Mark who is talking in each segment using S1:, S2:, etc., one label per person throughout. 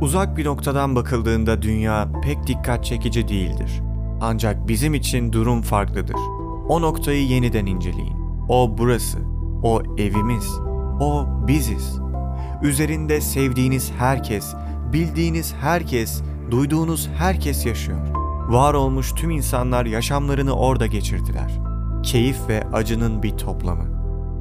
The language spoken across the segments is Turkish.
S1: Uzak bir noktadan bakıldığında dünya pek dikkat çekici değildir. Ancak bizim için durum farklıdır. O noktayı yeniden inceleyin. O burası. O evimiz. O biziz. Üzerinde sevdiğiniz herkes, bildiğiniz herkes, duyduğunuz herkes yaşıyor. Var olmuş tüm insanlar yaşamlarını orada geçirdiler. Keyif ve acının bir toplamı.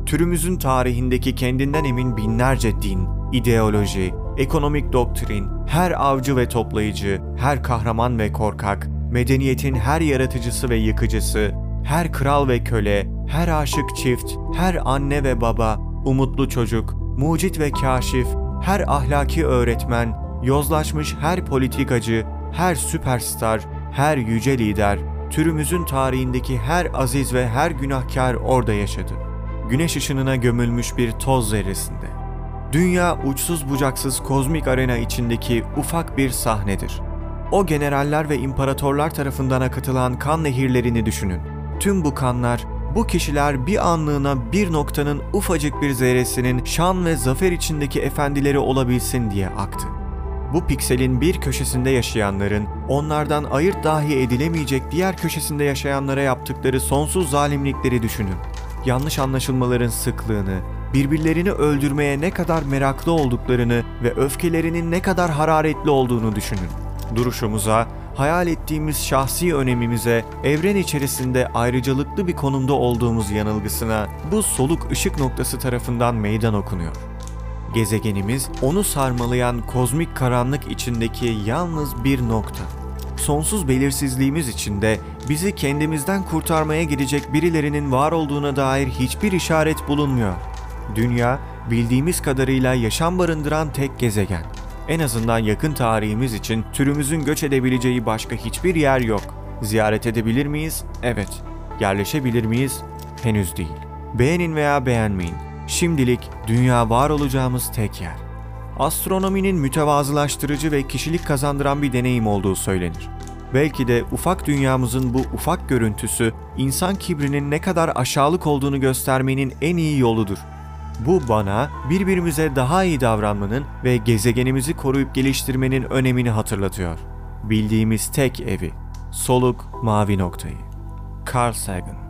S1: Türümüzün tarihindeki kendinden emin binlerce din, ideoloji, ekonomik doktrin, her avcı ve toplayıcı, her kahraman ve korkak, medeniyetin her yaratıcısı ve yıkıcısı, her kral ve köle, her aşık çift, her anne ve baba, umutlu çocuk, mucit ve kaşif, her ahlaki öğretmen, yozlaşmış her politikacı, her süperstar, her yüce lider, türümüzün tarihindeki her aziz ve her günahkar orada yaşadı. Güneş ışınına gömülmüş bir toz zerresinde. Dünya uçsuz bucaksız kozmik arena içindeki ufak bir sahnedir. O generaller ve imparatorlar tarafından akıtılan kan nehirlerini düşünün. Tüm bu kanlar, bu kişiler bir anlığına bir noktanın ufacık bir zerresinin şan ve zafer içindeki efendileri olabilsin diye aktı. Bu pikselin bir köşesinde yaşayanların onlardan ayırt dahi edilemeyecek diğer köşesinde yaşayanlara yaptıkları sonsuz zalimlikleri düşünün. Yanlış anlaşılmaların sıklığını, birbirlerini öldürmeye ne kadar meraklı olduklarını ve öfkelerinin ne kadar hararetli olduğunu düşünün. Duruşumuza, hayal ettiğimiz şahsi önemimize, evren içerisinde ayrıcalıklı bir konumda olduğumuz yanılgısına bu soluk ışık noktası tarafından meydan okunuyor. Gezegenimiz onu sarmalayan kozmik karanlık içindeki yalnız bir nokta. Sonsuz belirsizliğimiz içinde bizi kendimizden kurtarmaya gidecek birilerinin var olduğuna dair hiçbir işaret bulunmuyor. Dünya bildiğimiz kadarıyla yaşam barındıran tek gezegen. En azından yakın tarihimiz için türümüzün göç edebileceği başka hiçbir yer yok. Ziyaret edebilir miyiz? Evet. Yerleşebilir miyiz? Henüz değil. Beğenin veya beğenmeyin. Şimdilik dünya var olacağımız tek yer. Astronominin mütevazılaştırıcı ve kişilik kazandıran bir deneyim olduğu söylenir. Belki de ufak dünyamızın bu ufak görüntüsü insan kibrinin ne kadar aşağılık olduğunu göstermenin en iyi yoludur. Bu bana birbirimize daha iyi davranmanın ve gezegenimizi koruyup geliştirmenin önemini hatırlatıyor. Bildiğimiz tek evi, soluk mavi noktayı. Carl Sagan